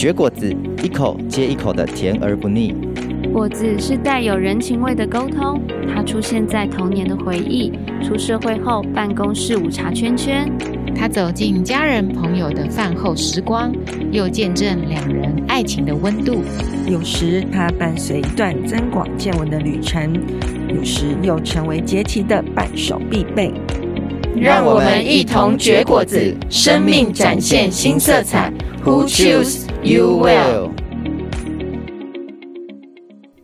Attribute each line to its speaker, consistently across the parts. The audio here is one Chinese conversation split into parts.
Speaker 1: 绝果子，一口接一口的甜而不腻。
Speaker 2: 果子是带有人情味的沟通，它出现在童年的回忆，出社会后办公室午茶圈圈，
Speaker 3: 它走进家人朋友的饭后时光，又见证两人爱情的温度。
Speaker 4: 有时它伴随一段增广见闻的旅程，有时又成为节气的伴手必备。
Speaker 5: 让我们一同结果子，生命展现新色彩。Who choose you will？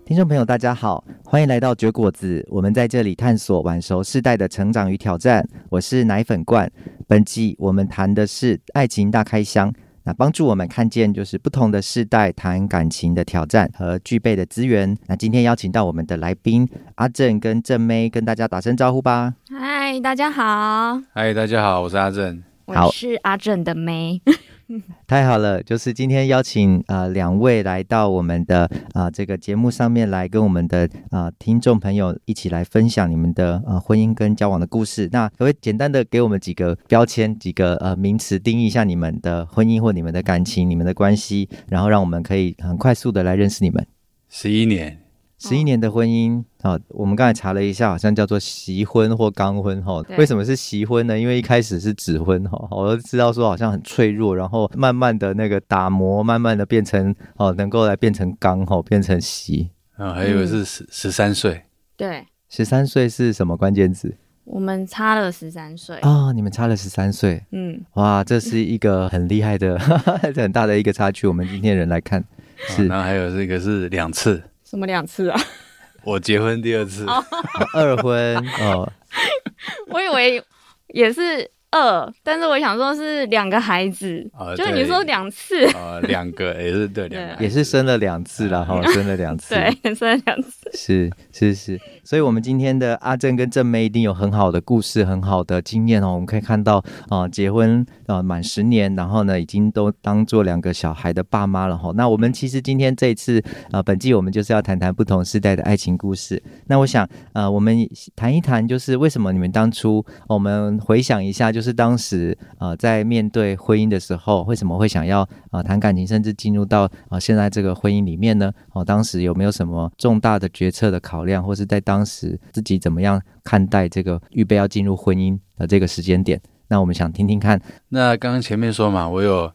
Speaker 1: 听众朋友，大家好，欢迎来到绝果子。我们在这里探索晚熟世代的成长与挑战。我是奶粉罐。本集我们谈的是爱情大开箱。那帮助我们看见就是不同的世代谈感情的挑战和具备的资源。那今天邀请到我们的来宾阿正跟正妹，跟大家打声招呼吧。
Speaker 2: 嗨，大家好。
Speaker 6: 嗨，大家好，我是阿正。
Speaker 2: 我是阿正的妹。
Speaker 1: 太好了，就是今天邀请呃两位来到我们的啊、这个节目上面来跟我们的啊、听众朋友一起来分享你们的呃婚姻跟交往的故事。那可不可以简单的给我们几个标签、几个呃名词定义一下你们的婚姻或你们的感情、你们的关系，然后让我们可以很快速的来认识你们。
Speaker 6: 十一年。
Speaker 1: 十一年的婚姻啊、哦，我们刚才查了一下，好像叫做习婚或刚婚哈、哦。为什么是习婚呢？因为一开始是指婚哈、哦，我都知道说好像很脆弱，然后慢慢的那个打磨，慢慢的变成哦，能够来变成刚哈、哦，变成习。
Speaker 6: 啊、哦，还有是十十三岁。
Speaker 2: 对，
Speaker 1: 十三岁是什么关键字？
Speaker 2: 我们差了十三岁
Speaker 1: 啊、哦！你们差了十三岁。
Speaker 2: 嗯，
Speaker 1: 哇，这是一个很厉害的，很大的一个差距。我们今天人来看，是，
Speaker 6: 哦、然后还有这个是两次。
Speaker 2: 什么两次啊？
Speaker 6: 我结婚第二次，
Speaker 1: 哦、二婚哦。
Speaker 2: 我以为也是。二，但是我想说是两个孩子，呃、就是你说两次，
Speaker 6: 呃，两个 也是对，两个
Speaker 1: 也是生了两次了哈，生了两次，
Speaker 2: 对，生了两次，
Speaker 1: 是是是，所以我们今天的阿正跟正妹一定有很好的故事，很好的经验哦。我们可以看到啊、呃，结婚啊、呃、满十年，然后呢，已经都当做两个小孩的爸妈了哈。那我们其实今天这一次啊、呃，本季我们就是要谈谈不同世代的爱情故事。那我想呃，我们谈一谈，就是为什么你们当初，我们回想一下，就是。是当时呃，在面对婚姻的时候，为什么会想要呃谈感情，甚至进入到呃现在这个婚姻里面呢？哦、当时有没有什么重大的决策的考量，或是在当时自己怎么样看待这个预备要进入婚姻的这个时间点？那我们想听听看。
Speaker 6: 那刚刚前面说嘛，我有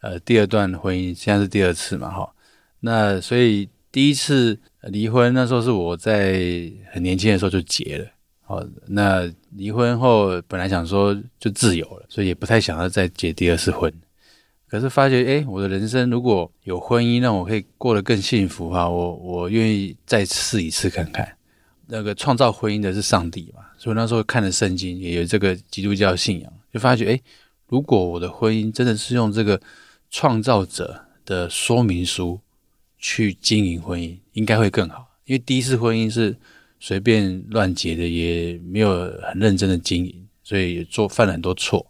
Speaker 6: 呃第二段婚姻，现在是第二次嘛，哈。那所以第一次离婚那时候是我在很年轻的时候就结了。哦，那离婚后本来想说就自由了，所以也不太想要再结第二次婚。可是发觉，哎，我的人生如果有婚姻，让我可以过得更幸福哈，我我愿意再试一次看看。那个创造婚姻的是上帝嘛，所以那时候看了圣经，也有这个基督教信仰，就发觉，哎，如果我的婚姻真的是用这个创造者的说明书去经营婚姻，应该会更好。因为第一次婚姻是。随便乱结的，也没有很认真的经营，所以做犯了很多错。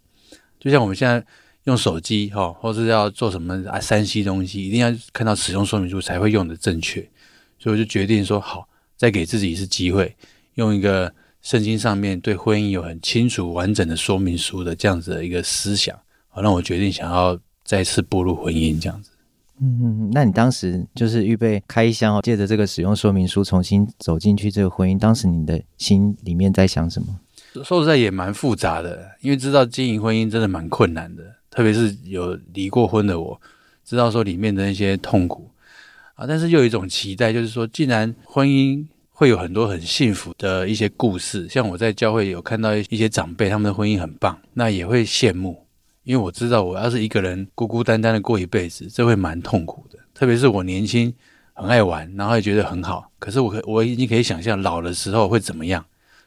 Speaker 6: 就像我们现在用手机哈，或是要做什么啊三 C 东西，一定要看到使用说明书才会用的正确。所以我就决定说好，再给自己一次机会，用一个圣经上面对婚姻有很清楚完整的说明书的这样子的一个思想，好让我决定想要再次步入婚姻这样子。
Speaker 1: 嗯，那你当时就是预备开箱哦，借着这个使用说明书重新走进去这个婚姻，当时你的心里面在想什么？
Speaker 6: 说实在也蛮复杂的，因为知道经营婚姻真的蛮困难的，特别是有离过婚的我，知道说里面的那些痛苦啊，但是又有一种期待，就是说既然婚姻会有很多很幸福的一些故事，像我在教会有看到一些长辈他们的婚姻很棒，那也会羡慕。因为我知道，我要是一个人孤孤单单的过一辈子，这会蛮痛苦的。特别是我年轻，很爱玩，然后也觉得很好。可是我可我已经可以想象老的时候会怎么样，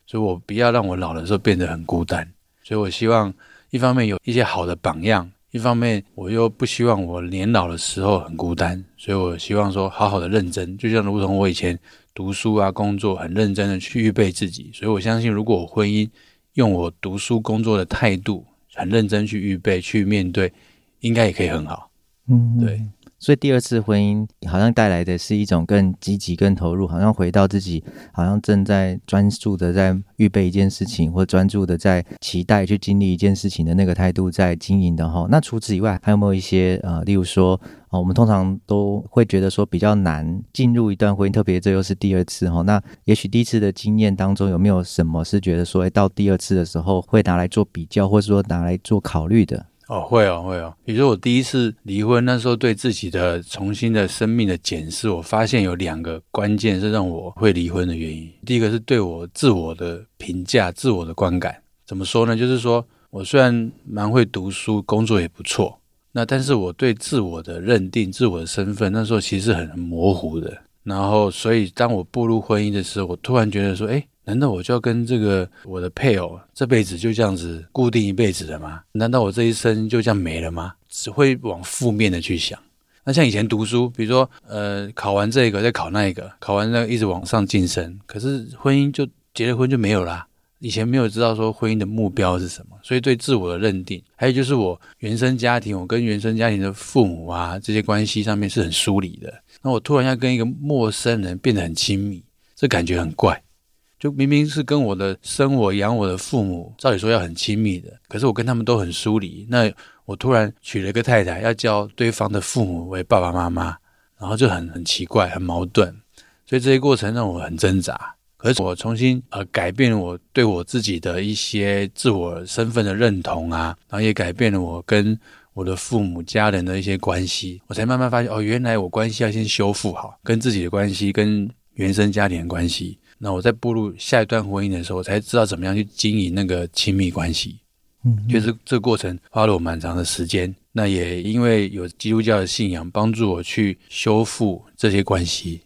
Speaker 6: 所以我不要让我老的时候变得很孤单。所以我希望一方面有一些好的榜样，一方面我又不希望我年老的时候很孤单。所以我希望说好好的认真，就像如同我以前读书啊、工作很认真的去预备自己。所以我相信，如果我婚姻用我读书工作的态度，很认真去预备去面对，应该也可以很好。
Speaker 1: 嗯，
Speaker 6: 对。
Speaker 1: 所以第二次婚姻好像带来的是一种更积极、更投入，好像回到自己，好像正在专注的在预备一件事情，或专注的在期待去经历一件事情的那个态度在经营的哈。那除此以外，还有没有一些呃，例如说啊、呃，我们通常都会觉得说比较难进入一段婚姻，特别这又是第二次哈。那也许第一次的经验当中有没有什么是觉得说，哎，到第二次的时候会拿来做比较，或者说拿来做考虑的？
Speaker 6: 哦，会哦，会哦。比如说我第一次离婚那时候，对自己的重新的生命的检视，我发现有两个关键是让我会离婚的原因。第一个是对我自我的评价、自我的观感。怎么说呢？就是说我虽然蛮会读书，工作也不错，那但是我对自我的认定、自我的身份，那时候其实很模糊的。然后，所以当我步入婚姻的时候，我突然觉得说，哎。难道我就要跟这个我的配偶这辈子就这样子固定一辈子的吗？难道我这一生就这样没了吗？只会往负面的去想。那像以前读书，比如说呃考完这个再考那一个，考完那个一直往上晋升。可是婚姻就结了婚就没有啦。以前没有知道说婚姻的目标是什么，所以对自我的认定，还有就是我原生家庭，我跟原生家庭的父母啊这些关系上面是很疏离的。那我突然要跟一个陌生人变得很亲密，这感觉很怪。就明明是跟我的生我养我的父母，照理说要很亲密的，可是我跟他们都很疏离。那我突然娶了一个太太，要叫对方的父母为爸爸妈妈，然后就很很奇怪，很矛盾。所以这些过程让我很挣扎。可是我重新呃改变了我对我自己的一些自我身份的认同啊，然后也改变了我跟我的父母家人的一些关系。我才慢慢发现，哦，原来我关系要先修复好，跟自己的关系，跟原生家庭的关系。那我在步入下一段婚姻的时候，我才知道怎么样去经营那个亲密关系。嗯，就是这个过程花了我蛮长的时间。那也因为有基督教的信仰，帮助我去修复这些关系。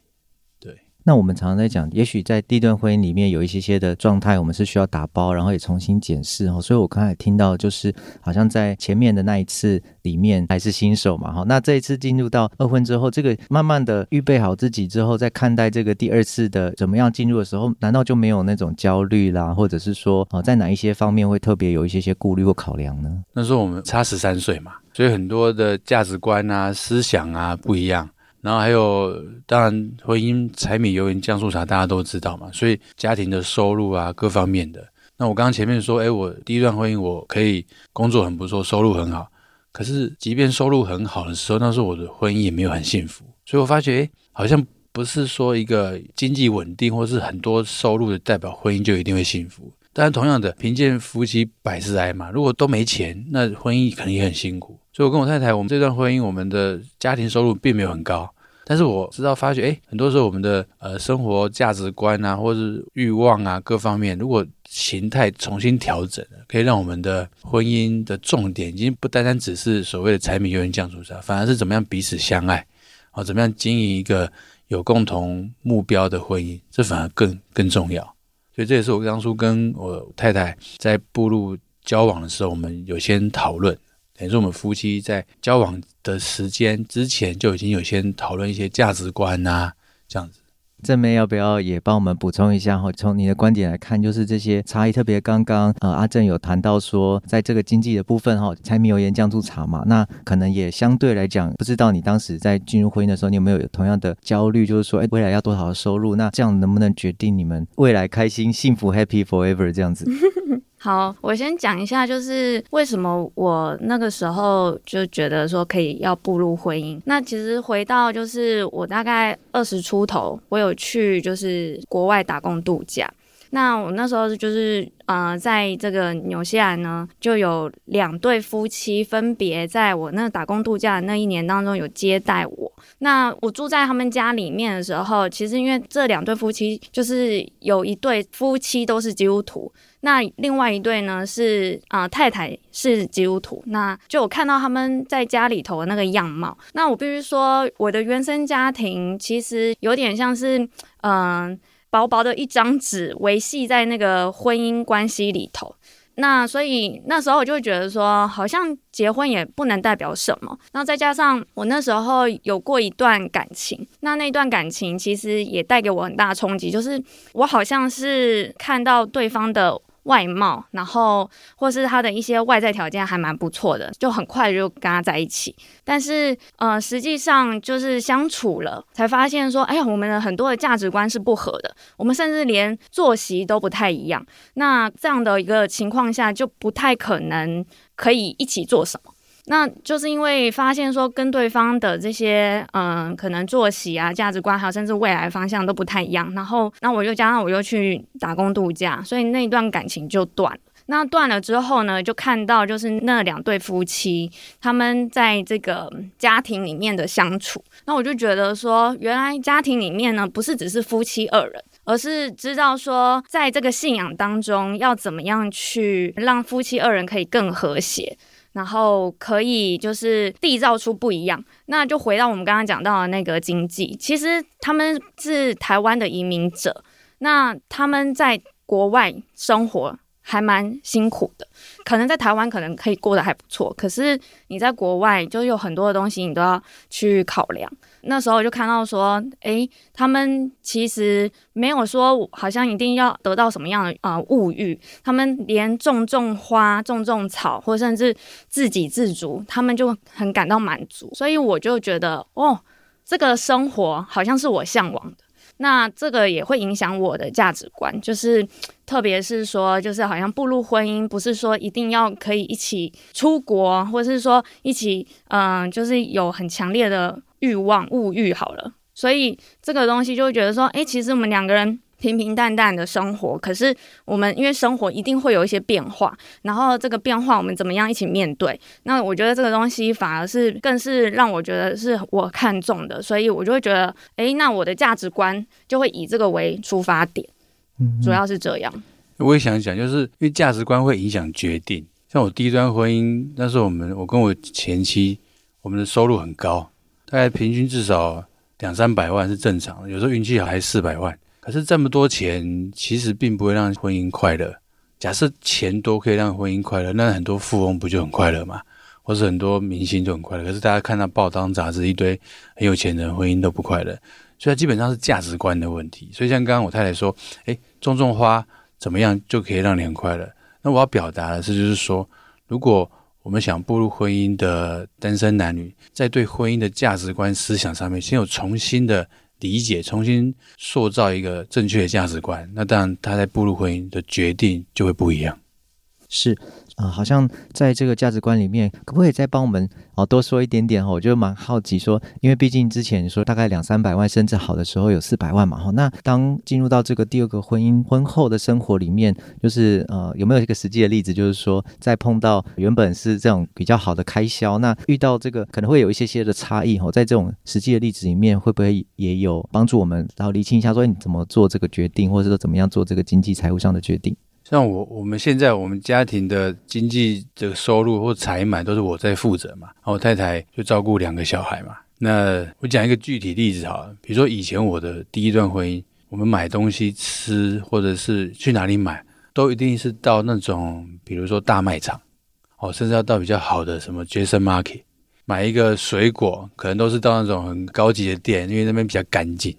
Speaker 1: 那我们常常在讲，也许在第一段婚姻里面有一些些的状态，我们是需要打包，然后也重新检视哦。所以我刚才听到，就是好像在前面的那一次里面还是新手嘛，哈。那这一次进入到二婚之后，这个慢慢的预备好自己之后，再看待这个第二次的怎么样进入的时候，难道就没有那种焦虑啦，或者是说啊，在哪一些方面会特别有一些些顾虑或考量呢？
Speaker 6: 那时候我们差十三岁嘛，所以很多的价值观啊、思想啊不一样。然后还有，当然婚姻柴米油盐酱醋茶大家都知道嘛，所以家庭的收入啊各方面的。那我刚刚前面说，哎，我第一段婚姻我可以工作很不错，收入很好。可是即便收入很好的时候，那时候我的婚姻也没有很幸福。所以我发觉，哎，好像不是说一个经济稳定或是很多收入的代表婚姻就一定会幸福。当然，同样的，贫贱夫妻百事哀嘛。如果都没钱，那婚姻可能也很辛苦。所以我跟我太太，我们这段婚姻，我们的家庭收入并没有很高。但是我知道，发觉，哎，很多时候我们的呃生活价值观啊，或是欲望啊，各方面，如果形态重新调整，可以让我们的婚姻的重点已经不单单只是所谓的柴米油盐酱醋茶，反而是怎么样彼此相爱，啊，怎么样经营一个有共同目标的婚姻，这反而更更重要。所以这也是我当初跟我太太在步入交往的时候，我们有先讨论。等于说，我们夫妻在交往的时间之前就已经有先讨论一些价值观啊，这样子。
Speaker 1: 正妹要不要也帮我们补充一下哈？从你的观点来看，就是这些差异，特别刚刚呃阿正有谈到说，在这个经济的部分哈，柴米油盐酱醋茶嘛，那可能也相对来讲，不知道你当时在进入婚姻的时候，你有没有有同样的焦虑？就是说，哎，未来要多少的收入？那这样能不能决定你们未来开心、幸福、happy forever 这样子？
Speaker 2: 好，我先讲一下，就是为什么我那个时候就觉得说可以要步入婚姻。那其实回到就是我大概二十出头，我有去就是国外打工度假。那我那时候就是呃，在这个纽西兰呢，就有两对夫妻分别在我那打工度假的那一年当中有接待我。那我住在他们家里面的时候，其实因为这两对夫妻就是有一对夫妻都是基督徒。那另外一对呢是啊、呃，太太是基督徒，那就我看到他们在家里头的那个样貌。那我必须说，我的原生家庭其实有点像是嗯、薄薄的一张纸维系在那个婚姻关系里头。那所以那时候我就会觉得说，好像结婚也不能代表什么。那再加上我那时候有过一段感情，那那段感情其实也带给我很大冲击，就是我好像是看到对方的。外貌，然后或是他的一些外在条件还蛮不错的，就很快就跟他在一起。但是，呃，实际上就是相处了，才发现说，哎呀，我们的很多的价值观是不合的，我们甚至连作息都不太一样。那这样的一个情况下，就不太可能可以一起做什么。那就是因为发现说跟对方的这些嗯，可能作息啊、价值观，还有甚至未来方向都不太一样。然后，那我又加上我又去打工度假，所以那段感情就断了。那断了之后呢，就看到就是那两对夫妻他们在这个家庭里面的相处。那我就觉得说，原来家庭里面呢，不是只是夫妻二人，而是知道说，在这个信仰当中要怎么样去让夫妻二人可以更和谐。然后可以就是缔造出不一样，那就回到我们刚刚讲到的那个经济。其实他们是台湾的移民者，那他们在国外生活还蛮辛苦的，可能在台湾可能可以过得还不错，可是你在国外就有很多的东西你都要去考量。那时候我就看到说，诶，他们其实没有说好像一定要得到什么样的啊、物欲，他们连种种花、种种草，或甚至自给自足，他们就很感到满足。所以我就觉得，哦，这个生活好像是我向往的。那这个也会影响我的价值观，就是特别是说，就是好像步入婚姻，不是说一定要可以一起出国，或者是说一起，嗯、就是有很强烈的。欲望、物欲好了，所以这个东西就会觉得说，哎，其实我们两个人平平淡淡的生活，可是我们因为生活一定会有一些变化，然后这个变化我们怎么样一起面对？那我觉得这个东西反而是更是让我觉得是我看重的，所以我就会觉得，哎，那我的价值观就会以这个为出发点，嗯，主要是这样。
Speaker 6: 我也想讲，就是因为价值观会影响决定。像我第一段婚姻，那时候我们我跟我前妻，我们的收入很高。大概平均至少两三百万是正常的，有时候运气好还四百万。可是这么多钱其实并不会让婚姻快乐。假设钱多可以让婚姻快乐，那很多富翁不就很快乐吗？或是很多明星就很快乐。可是大家看到报章杂志，一堆很有钱人婚姻都不快乐，所以基本上是价值观的问题。所以像刚刚我太太说，诶，种种花怎么样就可以让你很快乐？那我要表达的是，就是说如果。我们想步入婚姻的单身男女，在对婚姻的价值观、思想上面，先有重新的理解，重新塑造一个正确的价值观，那当然他在步入婚姻的决定就会不一样。
Speaker 1: 是。啊、好像在这个价值观里面，可不可以再帮我们哦多说一点点？哦我就蛮好奇说，因为毕竟之前说大概两三百万，甚至好的时候有四百万嘛。哈，那当进入到这个第二个婚姻婚后的生活里面，就是呃有没有一个实际的例子，就是说在碰到原本是这种比较好的开销，那遇到这个可能会有一些些的差异。哈，在这种实际的例子里面，会不会也有帮助我们，然后厘清一下说你怎么做这个决定，或者说怎么样做这个经济财务上的决定？
Speaker 6: 像我，我们现在我们家庭的经济的收入或财产都是我在负责嘛，然后我太太就照顾两个小孩嘛。那我讲一个具体例子哈，比如说以前我的第一段婚姻，我们买东西吃或者是去哪里买，都一定是到那种比如说大卖场，哦，甚至要到比较好的什么 Jason Market 买一个水果，可能都是到那种很高级的店，因为那边比较干净。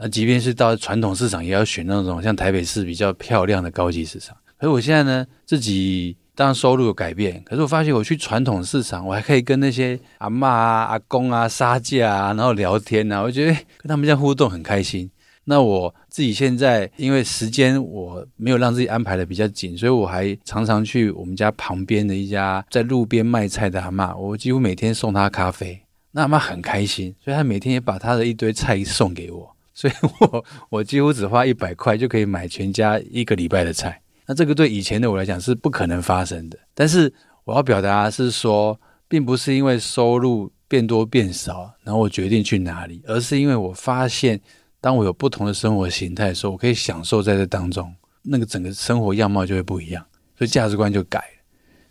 Speaker 6: 那即便是到传统市场，也要选那种像台北市比较漂亮的高级市场。可是我现在呢，自己当然收入有改变，可是我发现我去传统市场，我还可以跟那些阿嬷啊、阿公啊杀价啊，然后聊天啊，我觉得跟他们这样互动很开心。那我自己现在因为时间我没有让自己安排的比较紧，所以我还常常去我们家旁边的一家在路边卖菜的阿嬷，我几乎每天送她咖啡，那阿嬷很开心，所以她每天也把她的一堆菜送给我。所以我我几乎只花一百块就可以买全家一个礼拜的菜，那这个对以前的我来讲是不可能发生的。但是我要表达的是说，并不是因为收入变多变少，然后我决定去哪里，而是因为我发现，当我有不同的生活形态的时候，我可以享受在这当中，那个整个生活样貌就会不一样，所以价值观就改了。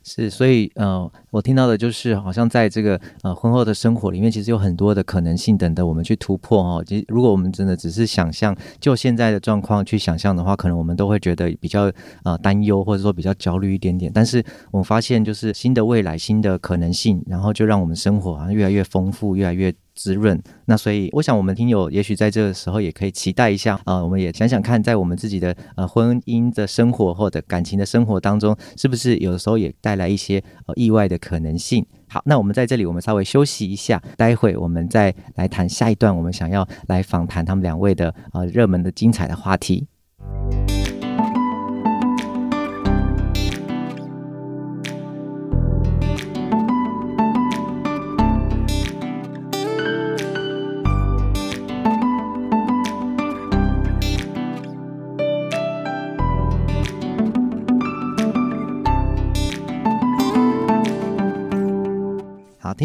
Speaker 1: 是，所以呃，我听到的就是，好像在这个呃婚后的生活里面，其实有很多的可能性等着我们去突破哦。其实，如果我们真的只是想象，就现在的状况去想象的话，可能我们都会觉得比较呃担忧，或者说比较焦虑一点点。但是我们发现，就是新的未来、新的可能性，然后就让我们生活好像越来越丰富，越来越滋润。那所以，我想我们听友也许在这个时候也可以期待一下啊、呃，我们也想想看，在我们自己的呃婚姻的生活或者感情的生活当中，是不是有的时候也带来一些呃意外的可能性。好，那我们在这里，我们稍微休息一下，待会我们再来谈下一段，我们想要来访谈他们两位的呃热门的精彩的话题。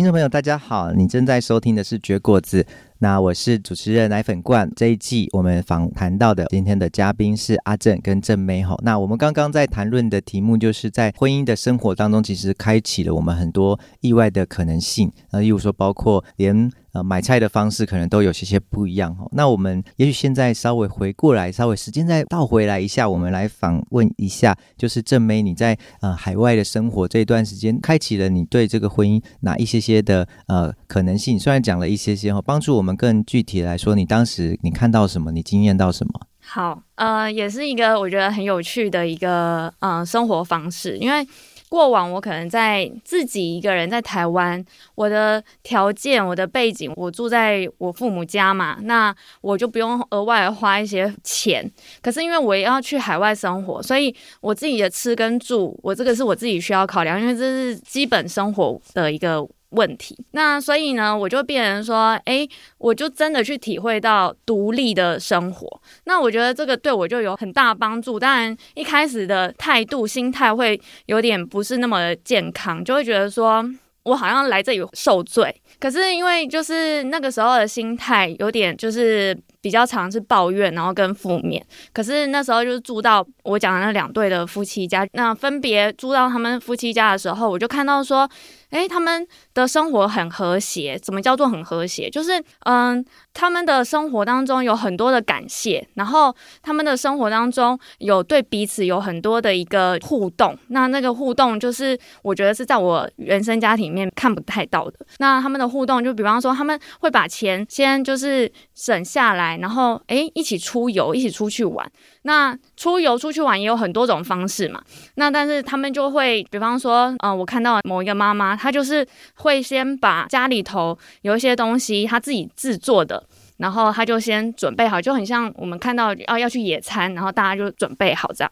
Speaker 1: 听众朋友，大家好，你正在收听的是《绝果子》，那我是主持人奶粉罐。这一季我们访谈到的今天的嘉宾是阿正跟郑美好。那我们刚刚在谈论的题目，就是在婚姻的生活当中，其实开启了我们很多意外的可能性。那例如说，包括连。呃，买菜的方式可能都有些些不一样哦。那我们也许现在稍微回过来，稍微时间再倒回来一下，我们来访问一下，就是正妹，你在呃海外的生活这一段时间，开启了你对这个婚姻哪一些些的呃可能性？虽然讲了一些些哦，帮助我们更具体来说，你当时你看到什么？你经验到什么？
Speaker 2: 好，呃，也是一个我觉得很有趣的一个呃生活方式，因为。过往我可能在自己一个人在台湾，我的条件、我的背景，我住在我父母家嘛，那我就不用额外花一些钱。可是因为我也要去海外生活，所以我自己的吃跟住，我这个是我自己需要考量，因为这是基本生活的一个。问题，那所以呢，我就变成说，哎，我就真的去体会到独立的生活。那我觉得这个对我就有很大帮助。当然，一开始的态度、心态会有点不是那么健康，就会觉得说我好像来这里受罪。可是因为就是那个时候的心态有点就是比较常是抱怨，然后跟负面。可是那时候就是住到我讲的那两对的夫妻家，那分别住到他们夫妻家的时候，我就看到说。诶，他们的生活很和谐。怎么叫做很和谐？就是，嗯，他们的生活当中有很多的感谢，然后他们的生活当中有对彼此有很多的一个互动。那那个互动，就是我觉得是在我原生家庭里面看不太到的。那他们的互动，就比方说，他们会把钱先就是省下来，然后诶，一起出游，一起出去玩。那出游出去玩也有很多种方式嘛。那但是他们就会，比方说，嗯，我看到某一个妈妈，她就是会先把家里头有一些东西，她自己制作的，然后她就先准备好，就很像我们看到啊要去野餐，然后大家就准备好这样。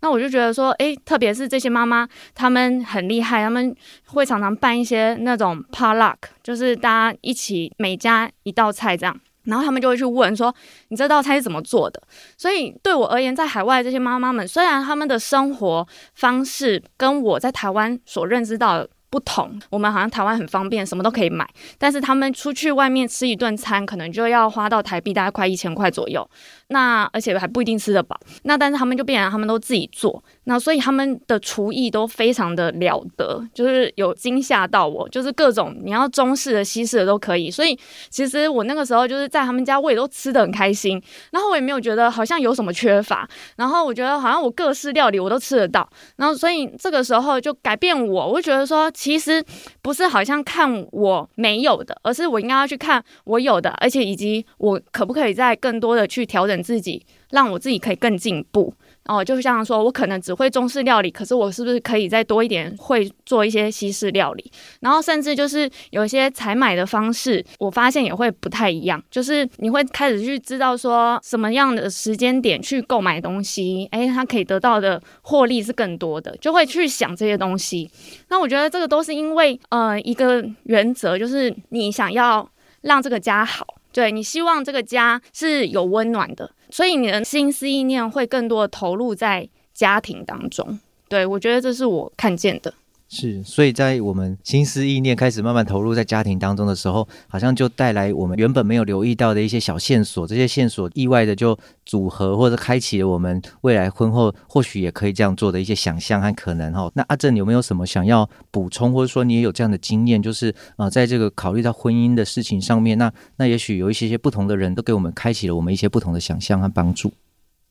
Speaker 2: 那我就觉得说，诶，特别是这些妈妈，她们很厉害，她们会常常办一些那种 potluck，就是大家一起每家一道菜这样。然后他们就会去问说：“你这道菜是怎么做的？”所以对我而言，在海外这些妈妈们，虽然他们的生活方式跟我在台湾所认知到的不同，我们好像台湾很方便，什么都可以买，但是他们出去外面吃一顿餐，可能就要花到台币大概快一千块左右。那而且还不一定吃得饱。那但是他们就变成他们都自己做。那所以他们的厨艺都非常的了得，就是有惊吓到我，就是各种你要中式的、西式的都可以。所以其实我那个时候就是在他们家，我也都吃得很开心。然后我也没有觉得好像有什么缺乏。然后我觉得好像我各式料理我都吃得到。然后所以这个时候就改变我，我就觉得说，其实不是好像看我没有的，而是我应该要去看我有的，而且以及我可不可以再更多的去调整自己，让我自己可以更进步。哦，就像说，我可能只会中式料理，可是我是不是可以再多一点会做一些西式料理？然后甚至就是有一些采买的方式，我发现也会不太一样。就是你会开始去知道说什么样的时间点去购买东西，诶，它可以得到的获利是更多的，就会去想这些东西。那我觉得这个都是因为呃一个原则，就是你想要让这个家好，对，你希望这个家是有温暖的。所以你的心思意念会更多的投入在家庭当中，对，我觉得这是我看见的。
Speaker 1: 是，所以在我们心思意念开始慢慢投入在家庭当中的时候，好像就带来我们原本没有留意到的一些小线索，这些线索意外的就组合或者开启了我们未来婚后或许也可以这样做的一些想象和可能哈。那阿正有没有什么想要补充，或者说你也有这样的经验，就是呃，在这个考虑到婚姻的事情上面，那那也许有一些些不同的人都给我们开启了我们一些不同的想象和帮助。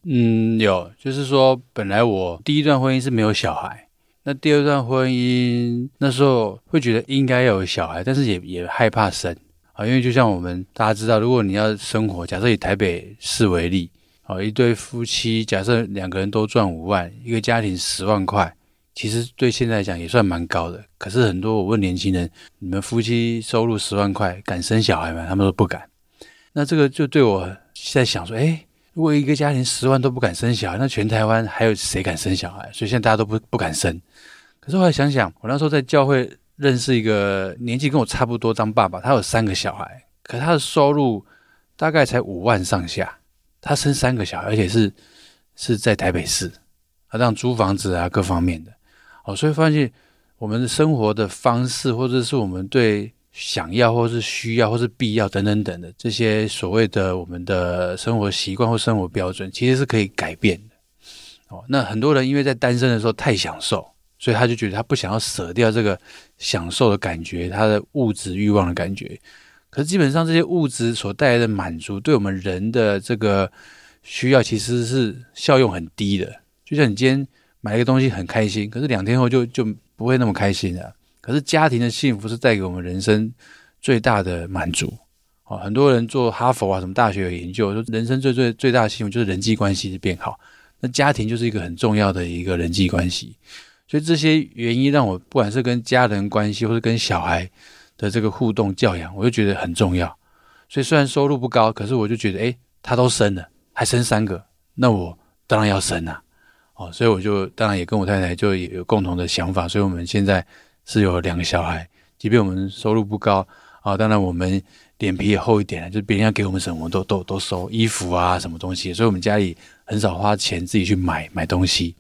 Speaker 6: 嗯，有，就是说本来我第一段婚姻是没有小孩。那第二段婚姻那时候会觉得应该要有小孩，但是也也害怕生啊，因为就像我们大家知道，如果你要生活，假设以台北市为例，啊，一对夫妻假设两个人都赚五万，一个家庭十万块，其实对现在来讲也算蛮高的。可是很多我问年轻人，你们夫妻收入十万块，敢生小孩吗？他们说不敢。那这个就对我在想说，哎，如果一个家庭十万都不敢生小孩，那全台湾还有谁敢生小孩？所以现在大家都不不敢生。可是后来想想，我那时候在教会。认识一个年纪跟我差不多当爸爸，他有三个小孩，可他的收入大概才五万上下。他生三个小孩，而且是是在台北市，他这样租房子啊，各方面的。哦，所以发现我们的生活的方式，或者是我们对想要，或是需要，或是必要等等等的这些所谓的我们的生活习惯或生活标准，其实是可以改变的。哦，那很多人因为在单身的时候太享受。所以他就觉得他不想要舍掉这个享受的感觉，他的物质欲望的感觉。可是基本上这些物质所带来的满足，对我们人的这个需要其实是效用很低的。就像你今天买一个东西很开心，可是两天后就就不会那么开心了。可是家庭的幸福是带给我们人生最大的满足。哦，很多人做哈佛啊什么大学有研究说，人生最最最大的幸福就是人际关系是变好。那家庭就是一个很重要的一个人际关系。所以这些原因让我不管是跟家人关系，或者跟小孩的这个互动教养，我就觉得很重要。所以虽然收入不高，可是我就觉得，诶，他都生了，还生三个，那我当然要生啊。哦，所以我就当然也跟我太太就也有共同的想法，所以我们现在是有两个小孩，即便我们收入不高啊，当然我们脸皮也厚一点，就是别人要给我们什么都都都收衣服啊，什么东西，所以我们家里很少花钱自己去买买东西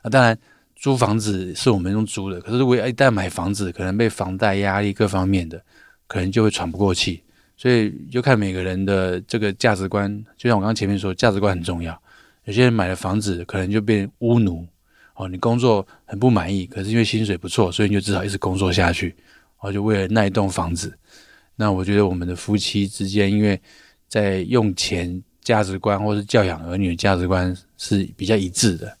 Speaker 6: 啊，当然。租房子是我们用租的，可是如果一旦买房子，可能被房贷压力各方面的，可能就会喘不过气。所以就看每个人的这个价值观，就像我刚刚前面说，价值观很重要。有些人买了房子，可能就变屋奴哦。你工作很不满意，可是因为薪水不错，所以你就只好一直工作下去，哦，就为了那一栋房子。那我觉得我们的夫妻之间，因为在用钱价值观或是教养儿女的价值观是比较一致的。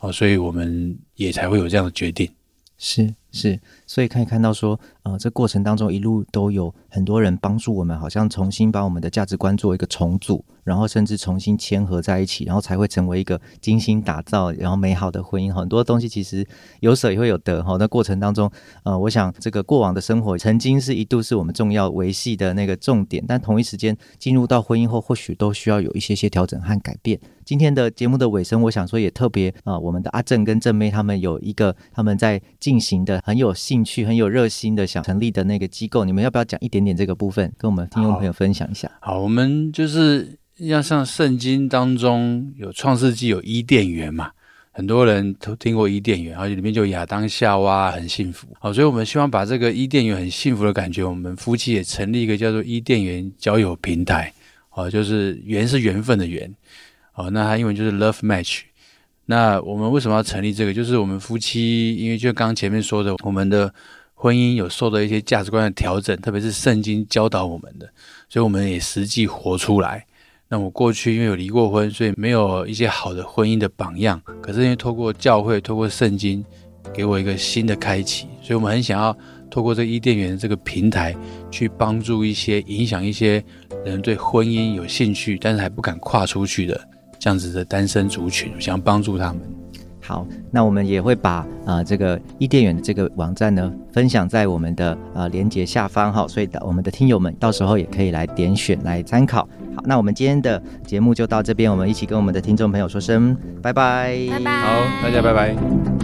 Speaker 6: 哦，所以我们也才会有这样的决定。
Speaker 1: 是是，所以可以看到说，呃，这过程当中一路都有很多人帮助我们，好像重新把我们的价值观做一个重组，然后甚至重新嵌合在一起，然后才会成为一个精心打造然后美好的婚姻。很多东西其实有舍也会有得哈。那过程当中，呃，我想这个过往的生活曾经是一度是我们重要维系的那个重点，但同一时间进入到婚姻后，或许都需要有一些些调整和改变。今天的节目的尾声，我想说也特别啊、我们的阿正跟正妹他们有一个他们在进行的很有兴趣、很有热心的想成立的那个机构，你们要不要讲一点点这个部分，跟我们听众朋友分享一下？
Speaker 6: 好，好，我们就是要像圣经当中有创世纪有伊甸园嘛，很多人都听过伊甸园，而且里面就亚当夏娃很幸福。好，所以我们希望把这个伊甸园很幸福的感觉，我们夫妻也成立一个叫做伊甸园交友平台。好，就是缘是缘分的缘。好，那它英文就是 Love Match。那我们为什么要成立这个？就是我们夫妻，因为就刚刚前面说的，我们的婚姻有受到一些价值观的调整，特别是圣经教导我们的，所以我们也实际活出来。那我过去因为有离过婚，所以没有一些好的婚姻的榜样。可是因为透过教会，透过圣经，给我一个新的开启，所以我们很想要透过这伊甸园这个平台，去帮助一些影响一些人对婚姻有兴趣，但是还不敢跨出去的。这样子的单身族群，想帮助他们。
Speaker 1: 好，那我们也会把啊、呃、这个伊甸园的这个网站呢，分享在我们的呃连接下方哈，所以我们的听友们到时候也可以来点选来参考。好，那我们今天的节目就到这边，我们一起跟我们的听众朋友说声拜拜，
Speaker 2: 拜拜，
Speaker 6: 好，大家拜拜。